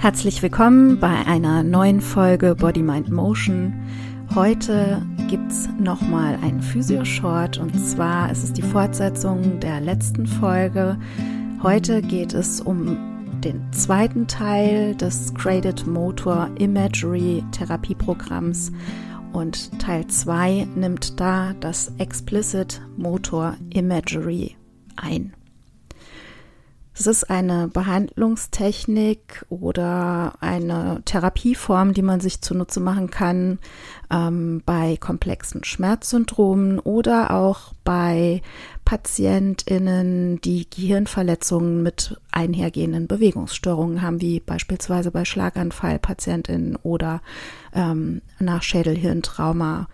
Herzlich willkommen bei einer neuen Folge Body Mind Motion. Heute gibt's nochmal einen Physio-Short und zwar ist es die Fortsetzung der letzten Folge. Heute geht es um den zweiten Teil des Graded Motor Imagery Therapieprogramms und Teil 2 nimmt da das Explicit Motor Imagery ein. Es ist eine Behandlungstechnik oder eine Therapieform, die man sich zunutze machen kann ähm, bei komplexen Schmerzsyndromen oder auch bei PatientInnen, die Gehirnverletzungen mit einhergehenden Bewegungsstörungen haben, wie beispielsweise bei Schlaganfallpatientinnen oder ähm, nach Schädelhirntrauma.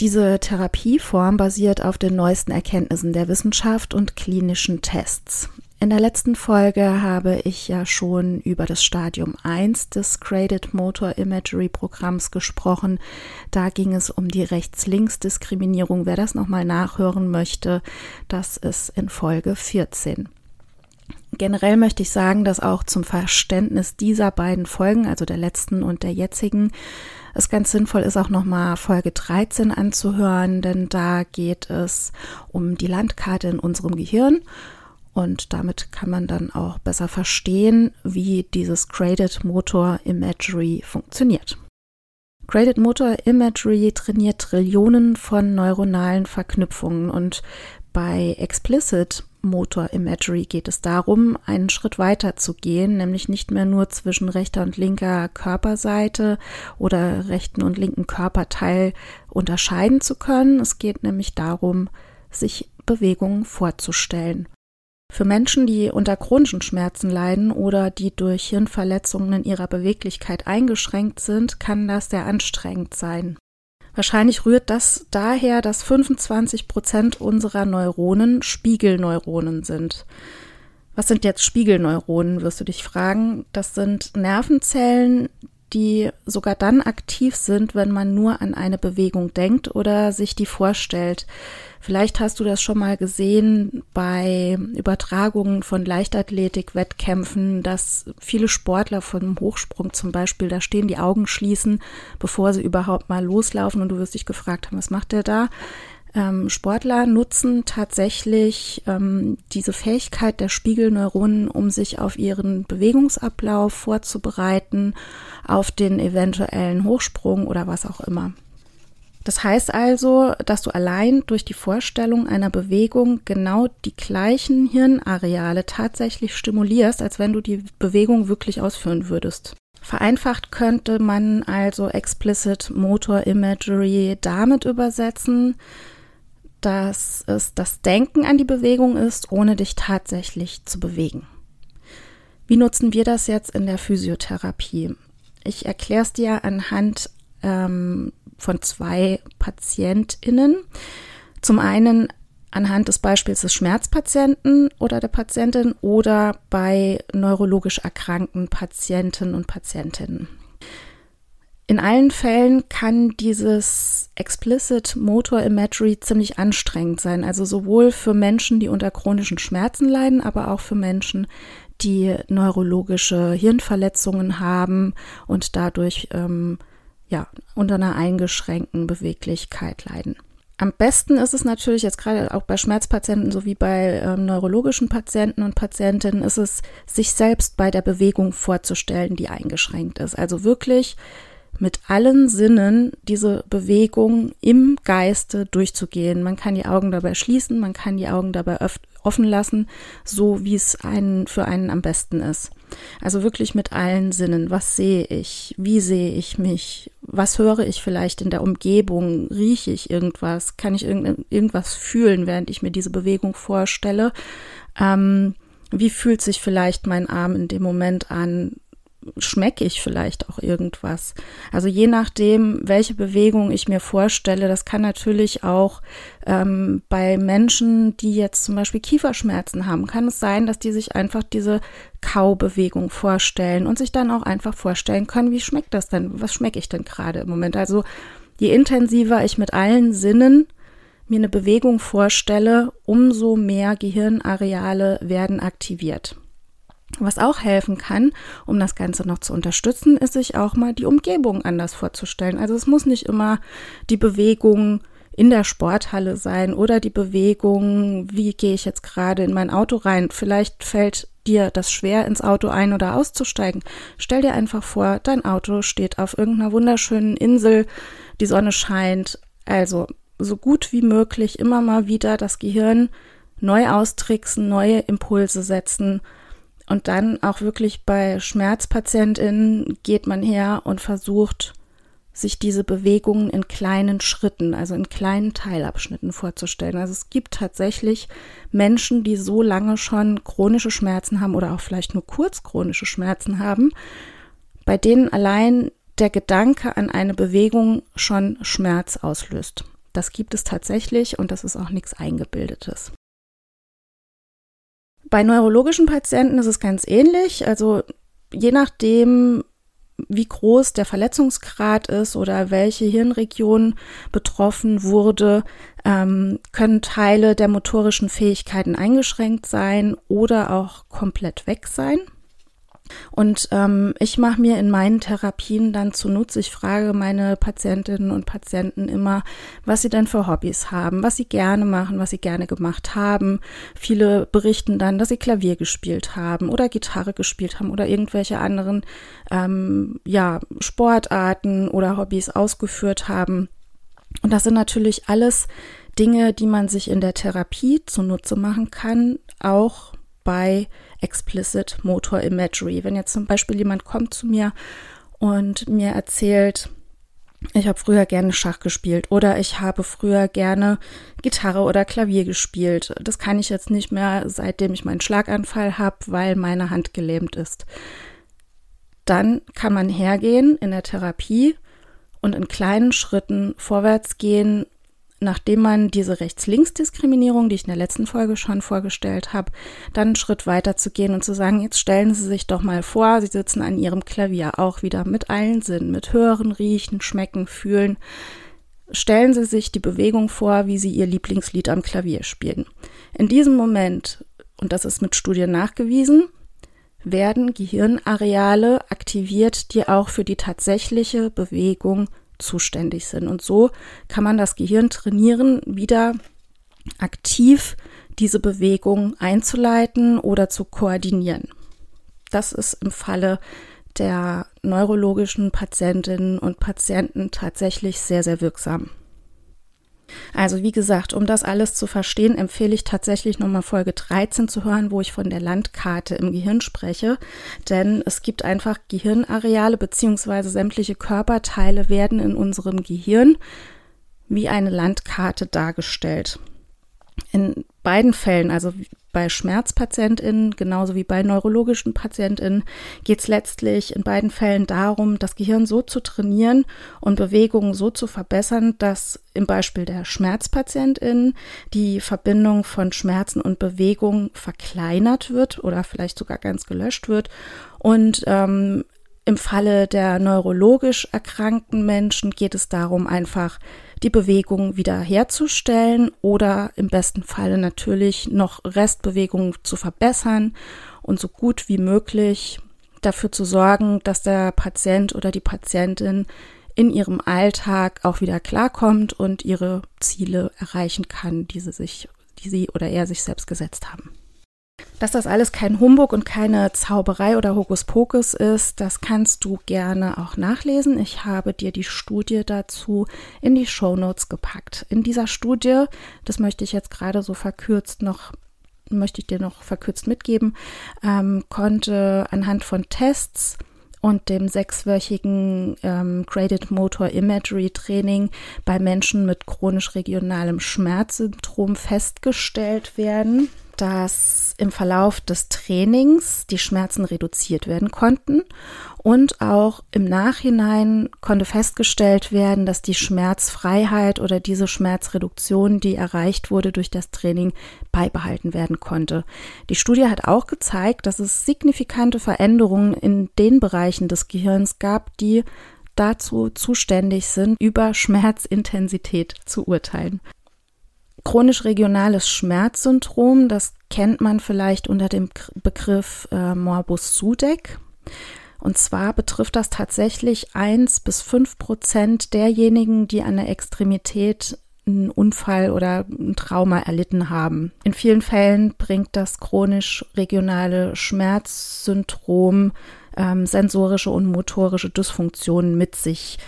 Diese Therapieform basiert auf den neuesten Erkenntnissen der Wissenschaft und klinischen Tests. In der letzten Folge habe ich ja schon über das Stadium 1 des Graded Motor Imagery Programms gesprochen. Da ging es um die Rechts-Links-Diskriminierung. Wer das nochmal nachhören möchte, das ist in Folge 14. Generell möchte ich sagen, dass auch zum Verständnis dieser beiden Folgen, also der letzten und der jetzigen, es ganz sinnvoll ist, auch nochmal Folge 13 anzuhören, denn da geht es um die Landkarte in unserem Gehirn und damit kann man dann auch besser verstehen, wie dieses Graded Motor Imagery funktioniert. Graded Motor Imagery trainiert Trillionen von neuronalen Verknüpfungen und bei Explicit Motor Imagery geht es darum, einen Schritt weiter zu gehen, nämlich nicht mehr nur zwischen rechter und linker Körperseite oder rechten und linken Körperteil unterscheiden zu können. Es geht nämlich darum, sich Bewegungen vorzustellen. Für Menschen, die unter chronischen Schmerzen leiden oder die durch Hirnverletzungen in ihrer Beweglichkeit eingeschränkt sind, kann das sehr anstrengend sein. Wahrscheinlich rührt das daher, dass 25 Prozent unserer Neuronen Spiegelneuronen sind. Was sind jetzt Spiegelneuronen, wirst du dich fragen. Das sind Nervenzellen, die sogar dann aktiv sind, wenn man nur an eine Bewegung denkt oder sich die vorstellt. Vielleicht hast du das schon mal gesehen bei Übertragungen von Leichtathletik-Wettkämpfen, dass viele Sportler vom Hochsprung zum Beispiel, da stehen die Augen schließen, bevor sie überhaupt mal loslaufen und du wirst dich gefragt haben, was macht der da? Ähm, Sportler nutzen tatsächlich ähm, diese Fähigkeit der Spiegelneuronen, um sich auf ihren Bewegungsablauf vorzubereiten, auf den eventuellen Hochsprung oder was auch immer. Das heißt also, dass du allein durch die Vorstellung einer Bewegung genau die gleichen Hirnareale tatsächlich stimulierst, als wenn du die Bewegung wirklich ausführen würdest. Vereinfacht könnte man also Explicit Motor Imagery damit übersetzen, dass es das Denken an die Bewegung ist, ohne dich tatsächlich zu bewegen. Wie nutzen wir das jetzt in der Physiotherapie? Ich erkläre es dir anhand ähm, von zwei PatientInnen. Zum einen anhand des Beispiels des Schmerzpatienten oder der Patientin oder bei neurologisch erkrankten Patienten und Patientinnen. In allen Fällen kann dieses Explicit Motor Imagery ziemlich anstrengend sein. Also sowohl für Menschen, die unter chronischen Schmerzen leiden, aber auch für Menschen, die neurologische Hirnverletzungen haben und dadurch ähm, ja unter einer eingeschränkten Beweglichkeit leiden. Am besten ist es natürlich jetzt gerade auch bei Schmerzpatienten sowie bei ähm, neurologischen Patienten und Patientinnen ist es, sich selbst bei der Bewegung vorzustellen, die eingeschränkt ist. Also wirklich mit allen Sinnen diese Bewegung im Geiste durchzugehen. Man kann die Augen dabei schließen, man kann die Augen dabei offen lassen, so wie es einen für einen am besten ist. Also wirklich mit allen Sinnen. Was sehe ich? Wie sehe ich mich? Was höre ich vielleicht in der Umgebung? Rieche ich irgendwas? Kann ich irgendwas fühlen, während ich mir diese Bewegung vorstelle? Ähm, wie fühlt sich vielleicht mein Arm in dem Moment an? Schmecke ich vielleicht auch irgendwas. Also je nachdem, welche Bewegung ich mir vorstelle, das kann natürlich auch ähm, bei Menschen, die jetzt zum Beispiel Kieferschmerzen haben, kann es sein, dass die sich einfach diese Kaubewegung vorstellen und sich dann auch einfach vorstellen können, wie schmeckt das denn? Was schmecke ich denn gerade im Moment? Also je intensiver ich mit allen Sinnen mir eine Bewegung vorstelle, umso mehr Gehirnareale werden aktiviert. Was auch helfen kann, um das Ganze noch zu unterstützen, ist sich auch mal die Umgebung anders vorzustellen. Also es muss nicht immer die Bewegung in der Sporthalle sein oder die Bewegung, wie gehe ich jetzt gerade in mein Auto rein. Vielleicht fällt dir das schwer, ins Auto ein- oder auszusteigen. Stell dir einfach vor, dein Auto steht auf irgendeiner wunderschönen Insel, die Sonne scheint. Also so gut wie möglich immer mal wieder das Gehirn neu austricksen, neue Impulse setzen. Und dann auch wirklich bei Schmerzpatientinnen geht man her und versucht, sich diese Bewegungen in kleinen Schritten, also in kleinen Teilabschnitten vorzustellen. Also es gibt tatsächlich Menschen, die so lange schon chronische Schmerzen haben oder auch vielleicht nur kurz chronische Schmerzen haben, bei denen allein der Gedanke an eine Bewegung schon Schmerz auslöst. Das gibt es tatsächlich und das ist auch nichts Eingebildetes. Bei neurologischen Patienten ist es ganz ähnlich. Also je nachdem, wie groß der Verletzungsgrad ist oder welche Hirnregion betroffen wurde, ähm, können Teile der motorischen Fähigkeiten eingeschränkt sein oder auch komplett weg sein. Und ähm, ich mache mir in meinen Therapien dann zunutze, ich frage meine Patientinnen und Patienten immer, was sie denn für Hobbys haben, was sie gerne machen, was sie gerne gemacht haben. Viele berichten dann, dass sie Klavier gespielt haben oder Gitarre gespielt haben oder irgendwelche anderen ähm, ja, Sportarten oder Hobbys ausgeführt haben. Und das sind natürlich alles Dinge, die man sich in der Therapie zunutze machen kann, auch bei Explicit Motor Imagery. Wenn jetzt zum Beispiel jemand kommt zu mir und mir erzählt, ich habe früher gerne Schach gespielt oder ich habe früher gerne Gitarre oder Klavier gespielt. Das kann ich jetzt nicht mehr, seitdem ich meinen Schlaganfall habe, weil meine Hand gelähmt ist. Dann kann man hergehen in der Therapie und in kleinen Schritten vorwärts gehen nachdem man diese Rechts-Links-Diskriminierung, die ich in der letzten Folge schon vorgestellt habe, dann einen Schritt weiter zu gehen und zu sagen, jetzt stellen Sie sich doch mal vor, Sie sitzen an Ihrem Klavier auch wieder mit allen Sinnen, mit Hören, Riechen, Schmecken, Fühlen. Stellen Sie sich die Bewegung vor, wie Sie Ihr Lieblingslied am Klavier spielen. In diesem Moment, und das ist mit Studien nachgewiesen, werden Gehirnareale aktiviert, die auch für die tatsächliche Bewegung zuständig sind. Und so kann man das Gehirn trainieren, wieder aktiv diese Bewegung einzuleiten oder zu koordinieren. Das ist im Falle der neurologischen Patientinnen und Patienten tatsächlich sehr, sehr wirksam. Also wie gesagt, um das alles zu verstehen, empfehle ich tatsächlich nochmal Folge 13 zu hören, wo ich von der Landkarte im Gehirn spreche. Denn es gibt einfach Gehirnareale beziehungsweise sämtliche Körperteile werden in unserem Gehirn wie eine Landkarte dargestellt. In beiden Fällen, also bei SchmerzpatientInnen genauso wie bei neurologischen PatientInnen geht es letztlich in beiden Fällen darum, das Gehirn so zu trainieren und Bewegungen so zu verbessern, dass im Beispiel der SchmerzpatientInnen die Verbindung von Schmerzen und Bewegung verkleinert wird oder vielleicht sogar ganz gelöscht wird. Und ähm, im Falle der neurologisch erkrankten Menschen geht es darum, einfach die Bewegung wieder herzustellen oder im besten Falle natürlich noch Restbewegungen zu verbessern und so gut wie möglich dafür zu sorgen, dass der Patient oder die Patientin in ihrem Alltag auch wieder klarkommt und ihre Ziele erreichen kann, die sie sich, die sie oder er sich selbst gesetzt haben. Dass das alles kein Humbug und keine Zauberei oder Hokuspokus ist, das kannst du gerne auch nachlesen. Ich habe dir die Studie dazu in die Show Notes gepackt. In dieser Studie, das möchte ich jetzt gerade so verkürzt noch möchte ich dir noch verkürzt mitgeben, ähm, konnte anhand von Tests und dem sechswöchigen ähm, Graded Motor Imagery Training bei Menschen mit chronisch regionalem Schmerzsyndrom festgestellt werden dass im Verlauf des Trainings die Schmerzen reduziert werden konnten und auch im Nachhinein konnte festgestellt werden, dass die Schmerzfreiheit oder diese Schmerzreduktion, die erreicht wurde durch das Training, beibehalten werden konnte. Die Studie hat auch gezeigt, dass es signifikante Veränderungen in den Bereichen des Gehirns gab, die dazu zuständig sind, über Schmerzintensität zu urteilen. Chronisch regionales Schmerzsyndrom, das kennt man vielleicht unter dem Begriff äh, Morbus Sudeck. Und zwar betrifft das tatsächlich eins bis fünf Prozent derjenigen, die an der Extremität einen Unfall oder ein Trauma erlitten haben. In vielen Fällen bringt das chronisch regionale Schmerzsyndrom ähm, sensorische und motorische Dysfunktionen mit sich.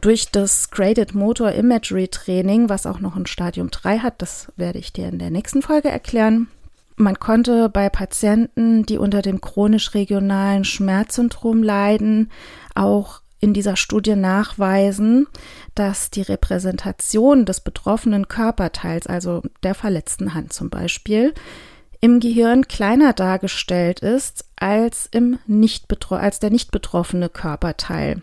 Durch das Graded Motor Imagery Training, was auch noch ein Stadium 3 hat, das werde ich dir in der nächsten Folge erklären. Man konnte bei Patienten, die unter dem chronisch regionalen Schmerzsyndrom leiden, auch in dieser Studie nachweisen, dass die Repräsentation des betroffenen Körperteils, also der verletzten Hand zum Beispiel, im Gehirn kleiner dargestellt ist als, im nicht als der nicht betroffene Körperteil.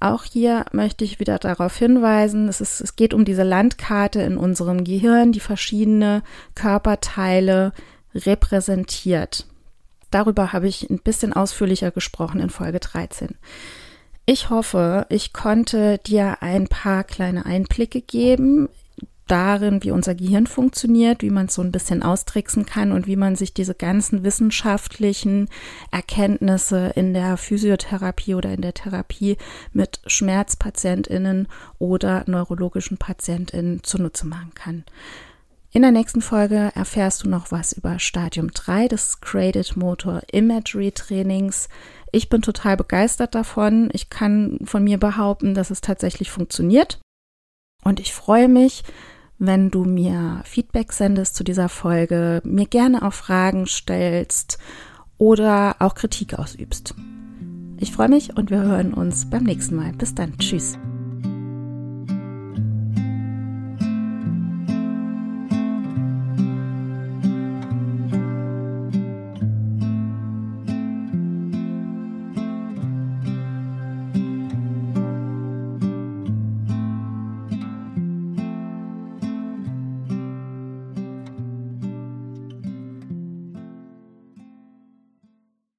Auch hier möchte ich wieder darauf hinweisen, es, ist, es geht um diese Landkarte in unserem Gehirn, die verschiedene Körperteile repräsentiert. Darüber habe ich ein bisschen ausführlicher gesprochen in Folge 13. Ich hoffe, ich konnte dir ein paar kleine Einblicke geben darin, wie unser Gehirn funktioniert, wie man es so ein bisschen austricksen kann und wie man sich diese ganzen wissenschaftlichen Erkenntnisse in der Physiotherapie oder in der Therapie mit Schmerzpatientinnen oder neurologischen Patientinnen zunutze machen kann. In der nächsten Folge erfährst du noch was über Stadium 3 des Graded Motor Imagery Trainings. Ich bin total begeistert davon. Ich kann von mir behaupten, dass es tatsächlich funktioniert. Und ich freue mich, wenn du mir Feedback sendest zu dieser Folge, mir gerne auch Fragen stellst oder auch Kritik ausübst. Ich freue mich und wir hören uns beim nächsten Mal. Bis dann. Tschüss.